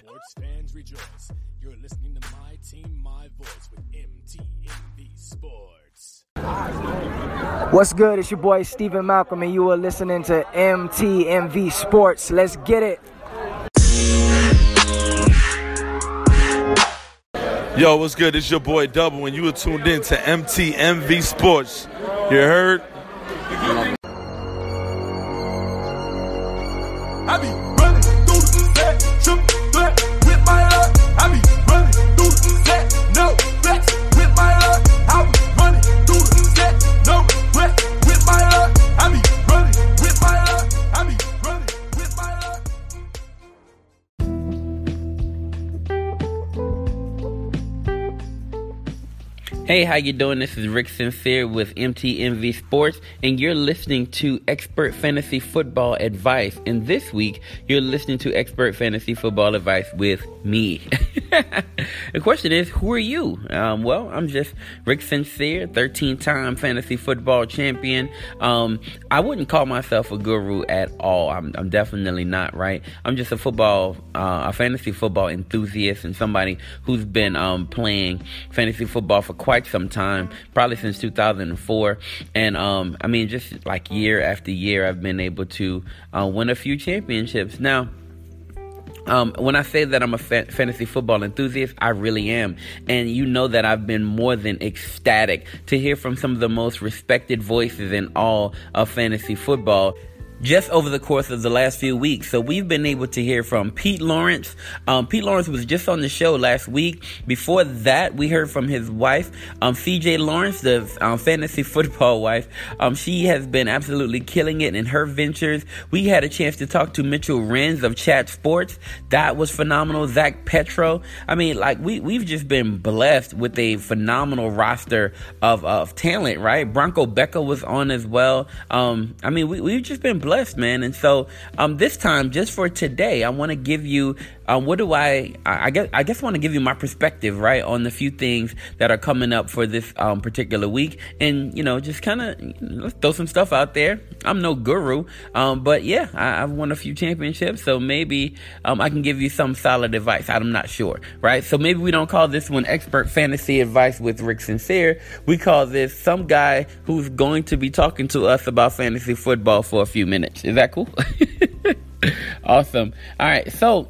Sports fans rejoice. You're listening to My Team, My Voice with MTMV Sports. What's good? It's your boy Stephen Malcolm, and you are listening to MTMV Sports. Let's get it. Yo, what's good? It's your boy Double, and you are tuned in to MTMV Sports. You heard? Hey, how you doing? This is Rick Sincere with MTMV Sports, and you're listening to Expert Fantasy Football Advice. And this week, you're listening to Expert Fantasy Football Advice with me. the question is, who are you? Um, well, I'm just Rick Sincere, 13-time fantasy football champion. Um, I wouldn't call myself a guru at all. I'm, I'm definitely not, right? I'm just a football, uh, a fantasy football enthusiast, and somebody who's been um, playing fantasy football for quite some time, probably since 2004. And um, I mean, just like year after year, I've been able to uh, win a few championships. Now, um, when I say that I'm a fa- fantasy football enthusiast, I really am. And you know that I've been more than ecstatic to hear from some of the most respected voices in all of fantasy football just over the course of the last few weeks. So we've been able to hear from Pete Lawrence. Um, Pete Lawrence was just on the show last week. Before that, we heard from his wife, um, CJ Lawrence, the um, fantasy football wife. Um, she has been absolutely killing it in her ventures. We had a chance to talk to Mitchell Renz of Chat Sports. That was phenomenal. Zach Petro. I mean, like we we've just been blessed with a phenomenal roster of of talent. Right? Bronco Becca was on as well. Um, I mean, we we've just been blessed, man. And so, um, this time, just for today, I want to give you, um, what do I, I, guess, I guess want to give you my perspective, right, on the few things that are coming up for this, um, particular week. And, you know, just kind of, let's throw some stuff out there. I'm no guru, um, but yeah, I, I've won a few championships, so maybe, um, I can give you some solid advice. I'm not sure, right? So maybe we don't call this one expert fantasy advice with Rick Sincere. We call this some guy who's going to be talking to us about fantasy football for a few minutes. Is that cool? awesome. All right. So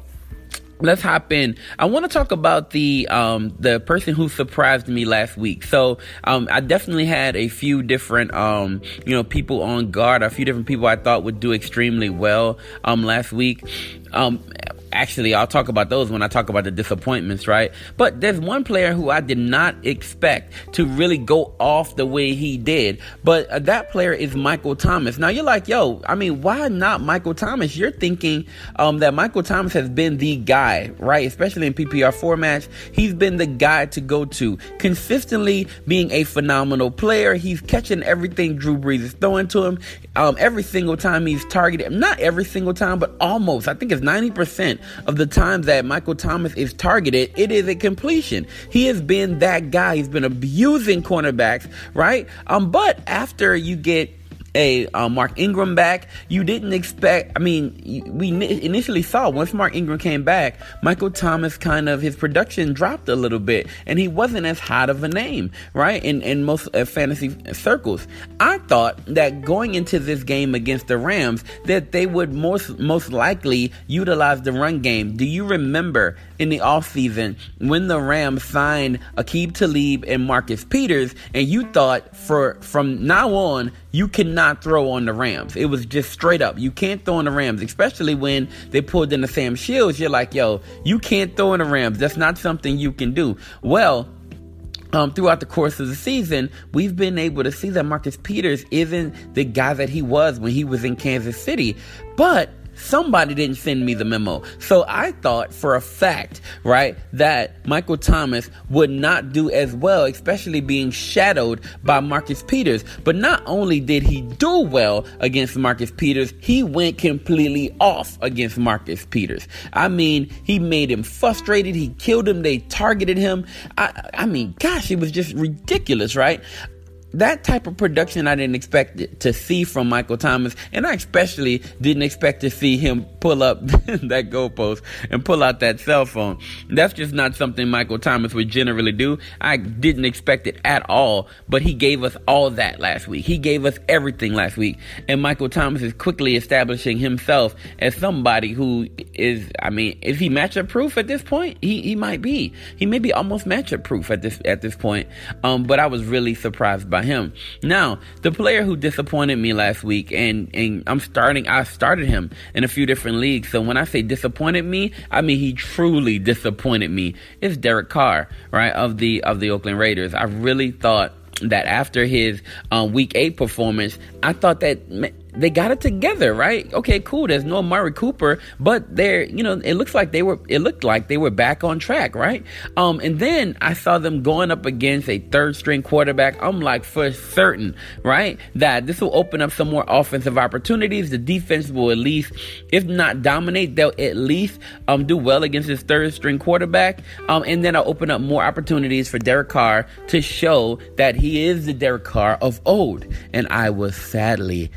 let's hop in. I want to talk about the um, the person who surprised me last week. So um, I definitely had a few different um, you know people on guard. A few different people I thought would do extremely well um, last week. Um, actually, I'll talk about those when I talk about the disappointments, right? But there's one player who I did not expect to really go off the way he did. But uh, that player is Michael Thomas. Now you're like, yo, I mean, why not Michael Thomas? You're thinking um, that Michael Thomas has been the guy, right? Especially in PPR formats. He's been the guy to go to. Consistently being a phenomenal player. He's catching everything Drew Brees is throwing to him. Um, every single time he's targeted, not every single time, but almost. I think it's 90% of the times that Michael Thomas is targeted, it is a completion. He has been that guy. He's been abusing cornerbacks, right? Um, but after you get a uh, Mark Ingram back. You didn't expect. I mean, we initially saw once Mark Ingram came back, Michael Thomas kind of his production dropped a little bit, and he wasn't as hot of a name, right? In in most uh, fantasy circles, I thought that going into this game against the Rams, that they would most most likely utilize the run game. Do you remember in the offseason when the Rams signed Aqib Talib and Marcus Peters, and you thought for from now on you cannot throw on the Rams. It was just straight up. You can't throw on the Rams, especially when they pulled in the Sam Shields. You're like, yo, you can't throw on the Rams. That's not something you can do. Well, um, throughout the course of the season, we've been able to see that Marcus Peters isn't the guy that he was when he was in Kansas City. But somebody didn't send me the memo. So I thought for a fact, right, that Michael Thomas would not do as well, especially being shadowed by Marcus Peters. But not only did he do well against Marcus Peters, he went completely off against Marcus Peters. I mean, he made him frustrated. He killed him. They targeted him. I, I mean, gosh, it was just ridiculous, right? That type of production I didn't expect to see from Michael Thomas, and I especially didn't expect to see him pull up that goalpost and pull out that cell phone. That's just not something Michael Thomas would generally do. I didn't expect it at all, but he gave us all that last week. He gave us everything last week, and Michael Thomas is quickly establishing himself as somebody who is, I mean, is he matchup proof at this point? He he might be. He may be almost matchup proof at this at this point. Um, but I was really surprised by him. Now, the player who disappointed me last week, and and I'm starting, I started him in a few different leagues. So when I say disappointed me, I mean he truly disappointed me. It's Derek Carr, right of the of the Oakland Raiders? I really thought that after his um, week eight performance, I thought that they got it together, right? Okay, cool. There's no Amari Cooper, but they're, you know, it looks like they were, it looked like they were back on track, right? Um, and then I saw them going up against a third string quarterback. I'm like, for certain, right? That this will open up some more offensive opportunities. The defense will at least, if not dominate, they'll at least, um, do well against this third string quarterback. Um, and then I'll open up more opportunities for Derek Carr to show that he is the Derek Carr of old. And I was sadly,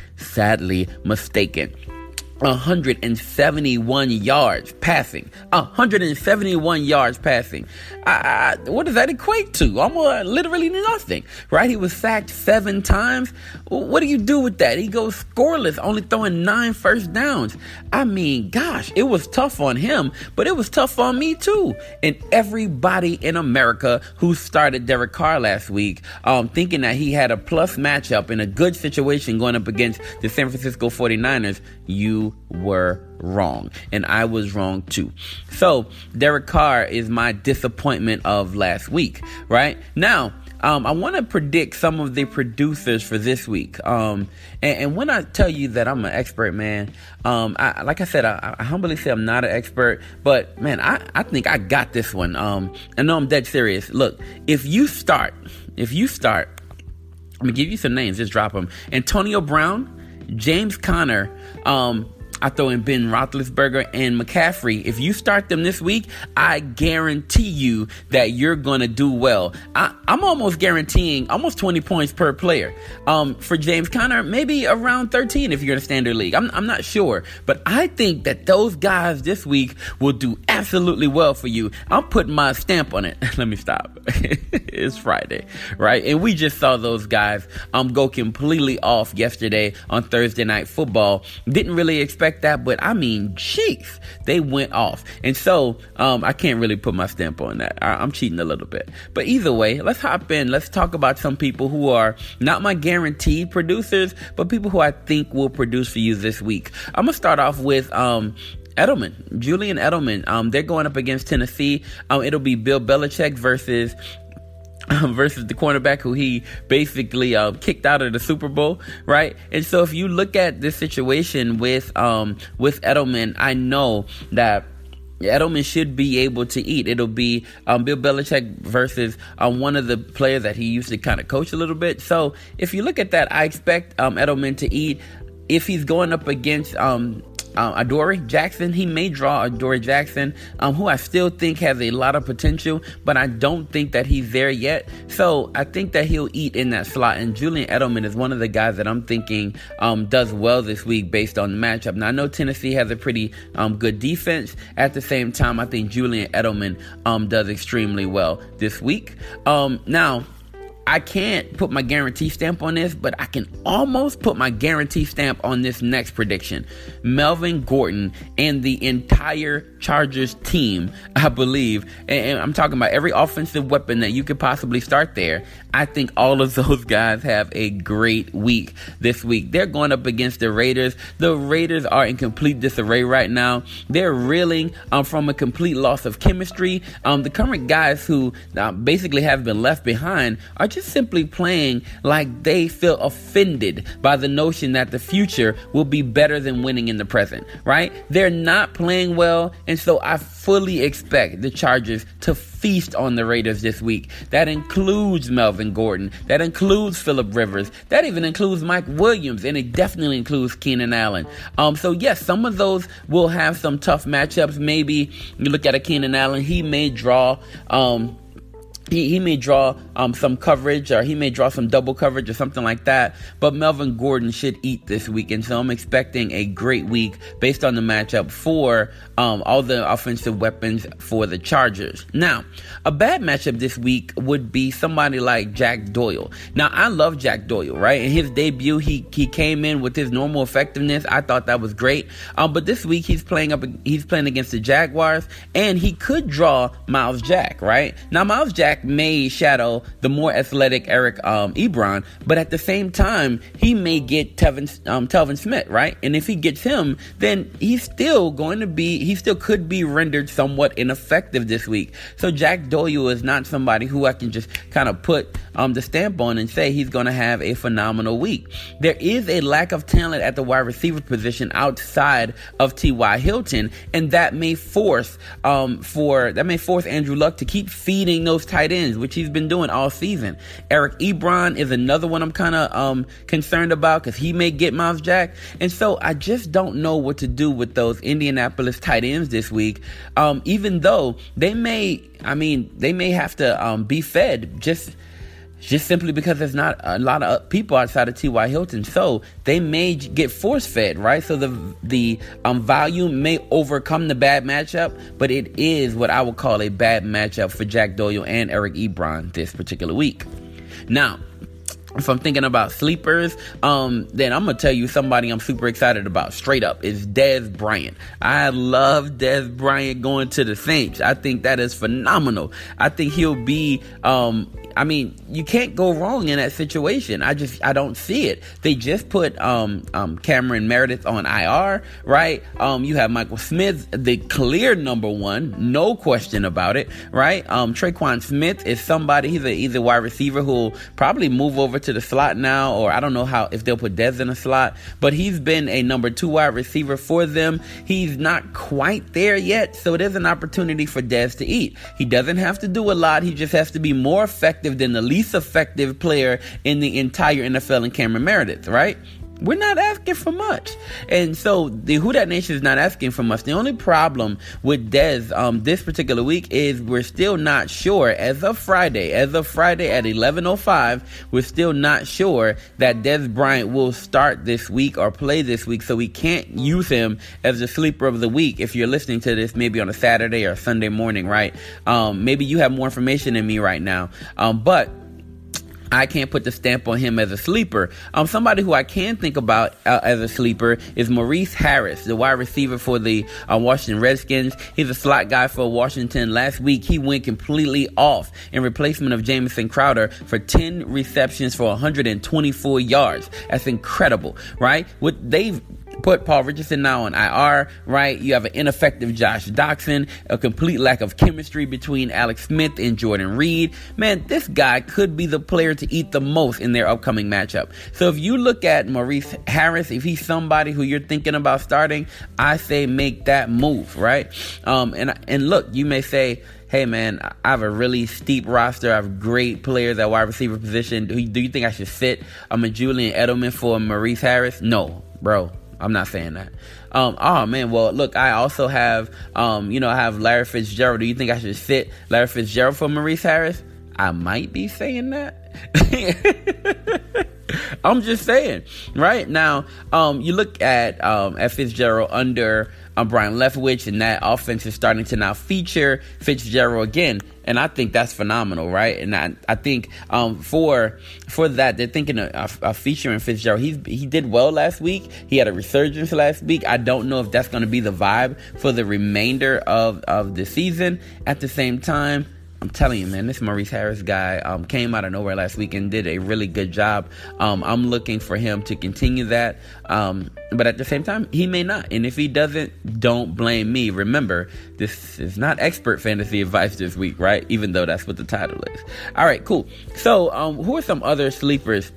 sadly mistaken. 171 yards passing. 171 yards passing. I, I, what does that equate to? Almost literally nothing, right? He was sacked seven times. What do you do with that? He goes scoreless, only throwing nine first downs. I mean, gosh, it was tough on him, but it was tough on me too. And everybody in America who started Derek Carr last week, um, thinking that he had a plus matchup in a good situation going up against the San Francisco 49ers, you were wrong. And I was wrong too. So, Derek Carr is my disappointment of last week, right? Now, um, I want to predict some of the producers for this week. Um, and, and, when I tell you that I'm an expert, man, um, I, like I said, I, I, humbly say I'm not an expert, but man, I, I think I got this one. Um, I know I'm dead serious. Look, if you start, if you start, I'm gonna give you some names, just drop them. Antonio Brown, James Conner, um, I throw in Ben Roethlisberger and McCaffrey. If you start them this week, I guarantee you that you're going to do well. I, am almost guaranteeing almost 20 points per player. Um, for James Conner, maybe around 13 if you're in a standard league. I'm, I'm not sure, but I think that those guys this week will do absolutely well for you. I'm putting my stamp on it. Let me stop. it's Friday, right? And we just saw those guys um go completely off yesterday on Thursday night football. Didn't really expect that, but I mean, jeez, they went off. And so um, I can't really put my stamp on that. I, I'm cheating a little bit. But either way, let's hop in. Let's talk about some people who are not my guaranteed producers, but people who I think will produce for you this week. I'm going to start off with um, Edelman, Julian Edelman. Um, they're going up against Tennessee. Um, it'll be Bill Belichick versus versus the cornerback who he basically uh, kicked out of the Super Bowl, right? And so if you look at this situation with um, with Edelman, I know that. Edelman should be able to eat. It'll be um, Bill Belichick versus um, one of the players that he used to kind of coach a little bit. So if you look at that, I expect um, Edelman to eat. If he's going up against um, uh, Adoree Jackson, he may draw Adoree Jackson, um, who I still think has a lot of potential, but I don't think that he's there yet. So I think that he'll eat in that slot. And Julian Edelman is one of the guys that I'm thinking um, does well this week based on the matchup. Now I know Tennessee has a pretty um, good defense. At the same time, I think Julian Edelman um, does extremely well this week. Um, now I can't put my guarantee stamp on this, but I can almost put my guarantee stamp on this next prediction. Melvin Gordon and the entire Chargers team, I believe, and I'm talking about every offensive weapon that you could possibly start there. I think all of those guys have a great week this week. They're going up against the Raiders. The Raiders are in complete disarray right now. They're reeling um, from a complete loss of chemistry. Um, the current guys who uh, basically have been left behind are just just simply playing like they feel offended by the notion that the future will be better than winning in the present, right? They're not playing well, and so I fully expect the Chargers to feast on the Raiders this week. That includes Melvin Gordon, that includes Philip Rivers, that even includes Mike Williams, and it definitely includes Keenan Allen. Um, so yes, some of those will have some tough matchups. Maybe you look at a Keenan Allen, he may draw um he, he may draw um, some coverage or he may draw some double coverage or something like that. But Melvin Gordon should eat this week. And so I'm expecting a great week based on the matchup for um, all the offensive weapons for the Chargers. Now, a bad matchup this week would be somebody like Jack Doyle. Now, I love Jack Doyle, right? In his debut, he, he came in with his normal effectiveness. I thought that was great. Um, but this week he's playing up, he's playing against the Jaguars and he could draw Myles Jack, right? Now, Myles Jack may shadow the more athletic Eric um, Ebron, but at the same time, he may get Tevin, um, Telvin Smith, right? And if he gets him, then he's still going to be, he still could be rendered somewhat ineffective this week. So Jack Doyle is not somebody who I can just kind of put um, the stamp on and say he's going to have a phenomenal week. There is a lack of talent at the wide receiver position outside of T.Y. Hilton, and that may force um, for that may force Andrew Luck to keep feeding those tight tight ends, which he's been doing all season. Eric Ebron is another one I'm kind of um, concerned about because he may get Myles Jack. And so I just don't know what to do with those Indianapolis tight ends this week. Um, even though they may, I mean, they may have to um, be fed just just simply because there's not a lot of people outside of T.Y. Hilton. So they may get force fed, right? So the the um, volume may overcome the bad matchup, but it is what I would call a bad matchup for Jack Doyle and Eric Ebron this particular week. Now, if I'm thinking about sleepers, um, then I'm gonna tell you somebody I'm super excited about. Straight up, is Dez Bryant. I love Dez Bryant going to the Saints. I think that is phenomenal. I think he'll be um, I mean, you can't go wrong in that situation. I just I don't see it. They just put um, um, Cameron Meredith on IR, right? Um, you have Michael Smith, the clear number one, no question about it, right? Um, Tre'Quan Smith is somebody. He's a he's a wide receiver who'll probably move over to the slot now, or I don't know how if they'll put Dez in a slot, but he's been a number two wide receiver for them. He's not quite there yet, so it is an opportunity for Dez to eat. He doesn't have to do a lot. He just has to be more effective than the least effective player in the entire NFL in Cameron Meredith, right? We're not asking for much. And so the Who Dat Nation is not asking for much. The only problem with Dez um, this particular week is we're still not sure as of Friday, as of Friday at 11.05, we're still not sure that Dez Bryant will start this week or play this week. So we can't use him as the sleeper of the week. If you're listening to this maybe on a Saturday or Sunday morning, right? Um, maybe you have more information than me right now. Um, but I can't put the stamp on him as a sleeper. Um, somebody who I can think about uh, as a sleeper is Maurice Harris, the wide receiver for the uh, Washington Redskins. He's a slot guy for Washington. Last week, he went completely off in replacement of Jamison Crowder for 10 receptions for 124 yards. That's incredible, right? What they've put Paul Richardson now on IR, right? You have an ineffective Josh Doctson, a complete lack of chemistry between Alex Smith and Jordan Reed. Man, this guy could be the player to eat the most in their upcoming matchup. So if you look at Maurice Harris, if he's somebody who you're thinking about starting, I say make that move, right? Um, and and look, you may say, hey man, I have a really steep roster. I have great players at wide receiver position. Do you, do you think I should sit I'm a Julian Edelman for Maurice Harris? No, bro. I'm not saying that. Um, oh man, well look, I also have, um, you know, I have Larry Fitzgerald. Do you think I should sit Larry Fitzgerald for Maurice Harris? I might be saying that. I'm just saying, right now, um, you look at um, at Fitzgerald under um, Byron Leftwich, and that offense is starting to now feature Fitzgerald again, and I think that's phenomenal, right? And I, I think um, for for that, they're thinking of, of, of featuring Fitzgerald. He's he did well last week. He had a resurgence last week. I don't know if that's going to be the vibe for the remainder of of the season. At the same time I'm telling you, man, this Maurice Harris guy um, came out of nowhere last week and did a really good job. Um, I'm looking for him to continue that. Um, but at the same time, he may not. And if he doesn't, don't blame me. Remember, this is not expert fantasy advice this week, right? Even though that's what the title is. All right, cool. So, um, who are some other sleepers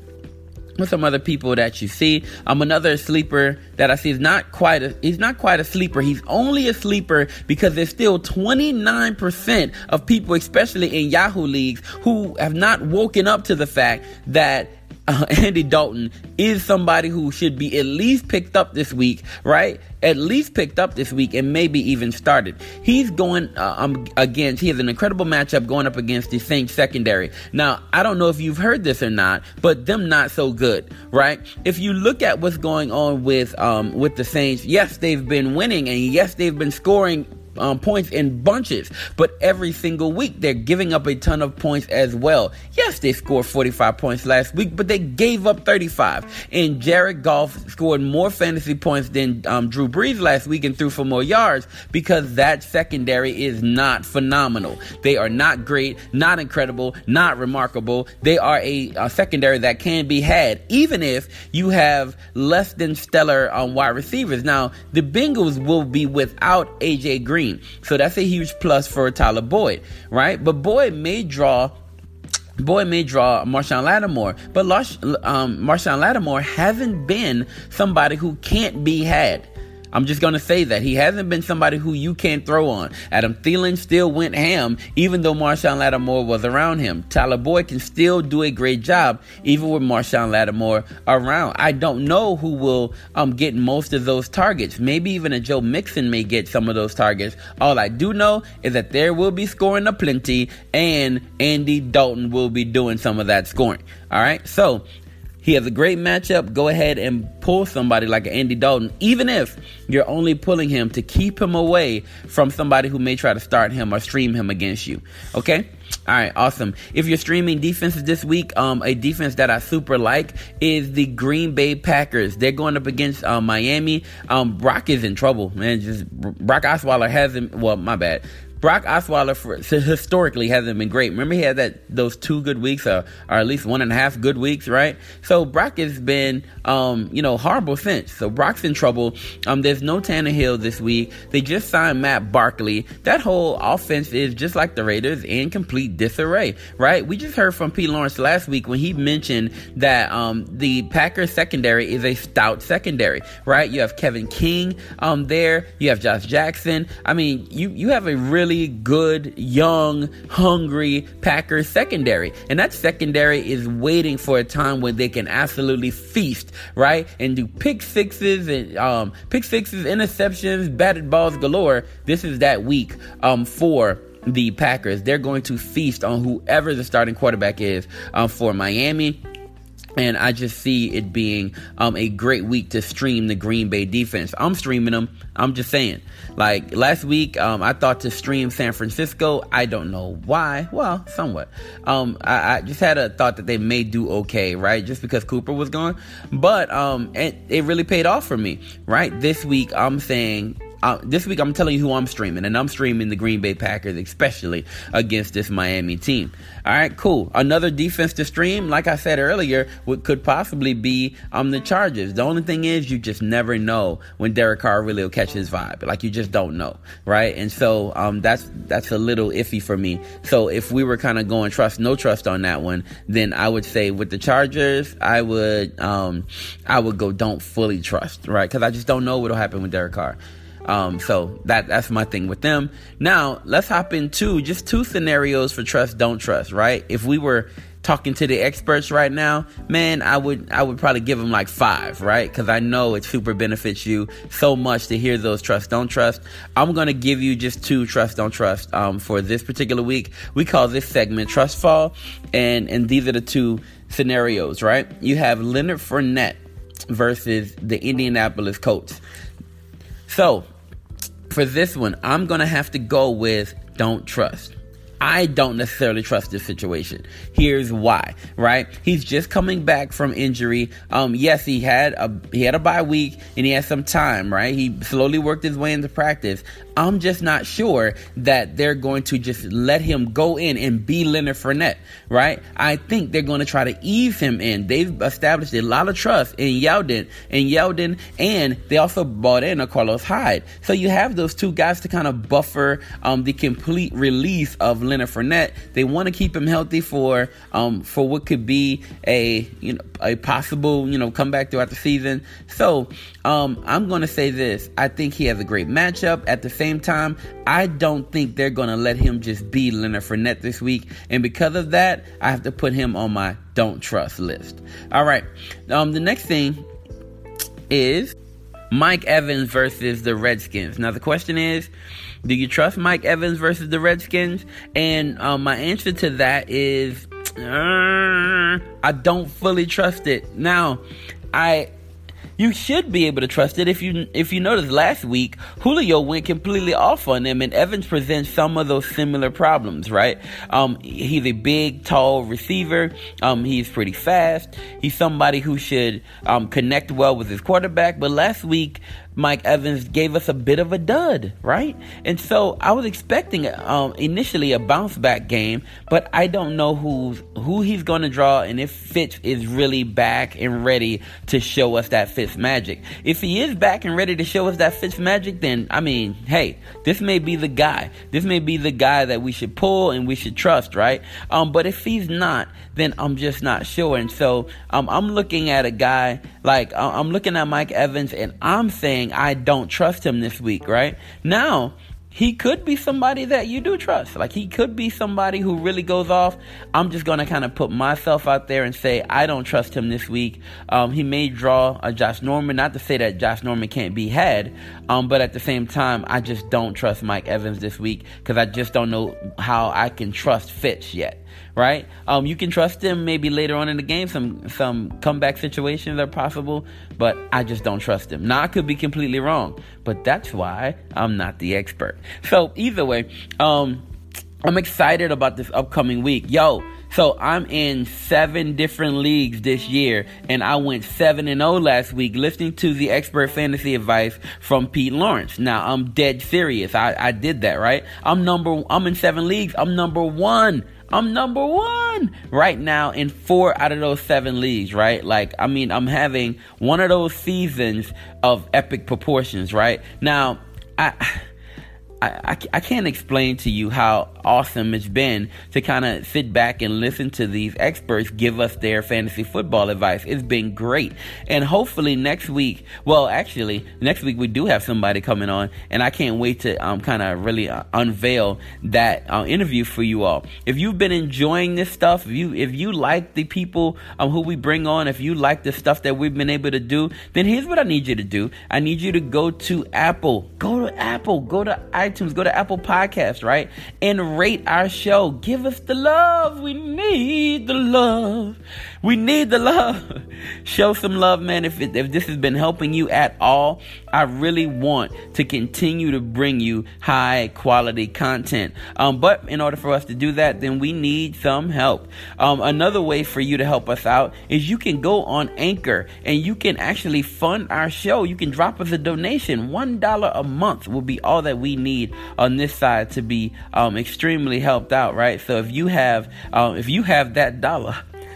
with some other people that you see. Um, another sleeper that I see is not quite a, he's not quite a sleeper. He's only a sleeper because there's still 29% of people, especially in Yahoo leagues, who have not woken up to the fact that uh, Andy Dalton is somebody who should be at least picked up this week, right? At least picked up this week and maybe even started. He's going uh, um, against, he has an incredible matchup going up against the Saints secondary. Now, I don't know if you've heard this or not, but them not so good, right? If you look at what's going on with, um, with the Saints, yes, they've been winning and yes, they've been scoring um, points in bunches, but every single week they're giving up a ton of points as well. Yes, they scored 45 points last week, but they gave up 35. And Jared Goff scored more fantasy points than um, Drew Brees last week and threw for more yards because that secondary is not phenomenal. They are not great, not incredible, not remarkable. They are a, a secondary that can be had, even if you have less than stellar um, wide receivers. Now, the Bengals will be without AJ Green. So that's a huge plus for Tyler Boyd, right? But Boyd may draw Boy may draw Marshon Lattimore, but um, Marshon Lattimore hasn't been somebody who can't be had. I'm just going to say that. He hasn't been somebody who you can't throw on. Adam Thielen still went ham, even though Marshon Lattimore was around him. Tyler Boyd can still do a great job, even with Marshon Lattimore around. I don't know who will um, get most of those targets. Maybe even a Joe Mixon may get some of those targets. All I do know is that there will be scoring aplenty, and Andy Dalton will be doing some of that scoring. All right. So he has a great matchup. Go ahead and pull somebody like Andy Dalton, even if you're only pulling him to keep him away from somebody who may try to start him or stream him against you. Okay? All right, awesome. If you're streaming defenses this week, um, a defense that I super like is the Green Bay Packers. They're going up against uh, Miami. Um, Brock is in trouble, man. Just Brock Osweiler hasn't. Well, my bad. Brock Osweiler for, historically hasn't been great. Remember, he had that those two good weeks, or, or at least one and a half good weeks, right? So Brock has been, um, you know, horrible since. So Brock's in trouble. Um, there's no Tannehill this week. They just signed Matt Barkley. That whole offense is just like the Raiders in complete disarray, right? We just heard from Pete Lawrence last week when he mentioned that um, the Packers secondary is a stout secondary, right? You have Kevin King um, there. You have Josh Jackson. I mean, you you have a really really good, young, hungry Packers secondary. And that secondary is waiting for a time when they can absolutely feast, right? And do pick sixes and um, pick sixes, interceptions, batted balls galore. This is that week um, for the Packers. They're going to feast on whoever the starting quarterback is um, for Miami and I just see it being um, a great week to stream the Green Bay defense. I'm streaming them. I'm just saying. Like last week, um, I thought to stream San Francisco. I don't know why. Well, somewhat. Um, I, I, just had a thought that they may do okay, right? Just because Cooper was gone. But um, it, it really paid off for me, right? This week, I'm saying uh, this week I'm telling you who I'm streaming, and I'm streaming the Green Bay Packers, especially against this Miami team. All right, cool. Another defense to stream, like I said earlier, what could possibly be um the Chargers. The only thing is, you just never know when Derek Carr really will catch his vibe. Like you just don't know, right? And so um that's that's a little iffy for me. So if we were kind of going trust no trust on that one, then I would say with the Chargers, I would um I would go don't fully trust, right? Because I just don't know what'll happen with Derek Carr. Um, so that that's my thing with them. Now let's hop into just two scenarios for trust, don't trust. Right? If we were talking to the experts right now, man, I would I would probably give them like five, right? Because I know it super benefits you so much to hear those trust don't trust. I'm gonna give you just two trust don't trust um, for this particular week. We call this segment trust fall, and and these are the two scenarios, right? You have Leonard Fournette versus the Indianapolis Colts. So for this one, I'm going to have to go with don't trust. I don't necessarily trust this situation. Here's why, right? He's just coming back from injury. Um, yes, he had a he had a bye week and he had some time, right? He slowly worked his way into practice. I'm just not sure that they're going to just let him go in and be Leonard Fournette, right? I think they're going to try to ease him in. They've established a lot of trust in Yeldon and Yeldon, and they also bought in a Carlos Hyde. So you have those two guys to kind of buffer um, the complete release of Leonard Leonard Fournette. They want to keep him healthy for um, for what could be a you know a possible you know comeback throughout the season. So um, I'm going to say this: I think he has a great matchup. At the same time, I don't think they're going to let him just be Leonard Fournette this week, and because of that, I have to put him on my don't trust list. All right, um, the next thing is Mike Evans versus the Redskins. Now the question is, do you trust Mike Evans versus the Redskins? And um, my answer to that is, uh, I don't fully trust it. Now, I you should be able to trust it. If you if you noticed last week, Julio went completely off on them, and Evans presents some of those similar problems. Right? Um, he's a big, tall receiver. Um, he's pretty fast. He's somebody who should um, connect well with his quarterback. But last week, Mike Evans gave us a bit of a dud, right? And so I was expecting um, initially a bounce back game, but I don't know who's who he's going to draw and if Fitz is really back and ready to show us that Fitz magic. If he is back and ready to show us that Fitz magic, then I mean, hey, this may be the guy. This may be the guy that we should pull and we should trust, right? Um, but if he's not, then I'm just not sure. And so um, I'm looking at a guy like I'm looking at Mike Evans and I'm saying I don't trust him this week, right? Now, he could be somebody that you do trust. Like he could be somebody who really goes off. I'm just gonna kind of put myself out there and say I don't trust him this week. Um, he may draw a Josh Norman. Not to say that Josh Norman can't be had, um, but at the same time, I just don't trust Mike Evans this week because I just don't know how I can trust Fitz yet right? Um, you can trust him maybe later on in the game. Some some comeback situations are possible, but I just don't trust him. Now I could be completely wrong, but that's why I'm not the expert. So either way, um, I'm excited about this upcoming week. Yo, so I'm in seven different leagues this year, and I went seven and zero oh last week, listening to the expert fantasy advice from Pete Lawrence. Now I'm dead serious. I, I did that right. I'm number. I'm in seven leagues. I'm number one. I'm number one right now in four out of those seven leagues, right? Like, I mean, I'm having one of those seasons of epic proportions, right? Now, I. I, I, can't explain to you how awesome it's been to kind of sit back and listen to these experts give us their fantasy football advice. It's been great. And hopefully next week, well, actually, next week we do have somebody coming on, and I can't wait to um, kind of really uh, unveil that uh, interview for you all. If you've been enjoying this stuff, if you if you like the people um, who we bring on, if you like the stuff that we've been able to do, then here's what I need you to do. I need you to go to Apple, go to Apple, go to iTunes iTunes, go to Apple Podcasts, right? And rate our show. Give us the love. We need the love. We need the love. Show some love, man. If, it, if this has been helping you at all, I really want to continue to bring you high quality content. Um, but in order for us to do that, then we need some help. Um, another way for you to help us out is you can go on Anchor and you can actually fund our show. You can drop us a donation. $1 a month will be all that we need on this side to be um, extremely helped out, right? So if you have, um, if you have that dollar,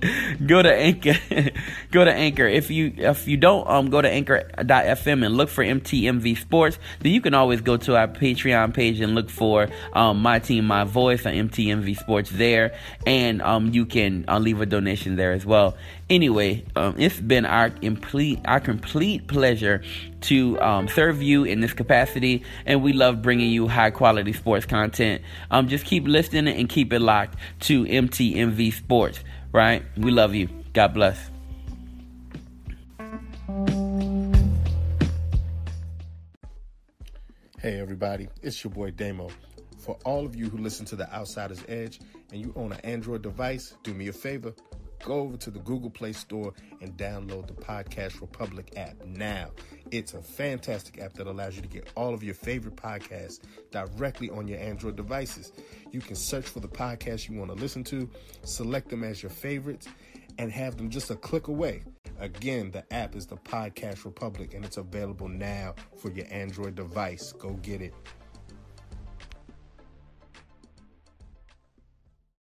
go to Anchor. go to Anchor. If you if you don't um go to anchor.fm and look for MTMV Sports, then you can always go to our Patreon page and look for um my team, my voice on MTMV Sports there, and um you can uh, leave a donation there as well. Anyway, um, it's been our complete our complete pleasure to um, serve you in this capacity, and we love bringing you high quality sports content. Um, just keep listening and keep it locked to MTMV Sports. Right? We love you. God bless. Hey everybody, it's your boy Damo. For all of you who listen to the Outsider's Edge and you own an Android device, do me a favor go over to the Google Play Store and download the Podcast Republic app now. It's a fantastic app that allows you to get all of your favorite podcasts directly on your Android devices. You can search for the podcast you want to listen to, select them as your favorites, and have them just a click away. Again, the app is the Podcast Republic and it's available now for your Android device. Go get it.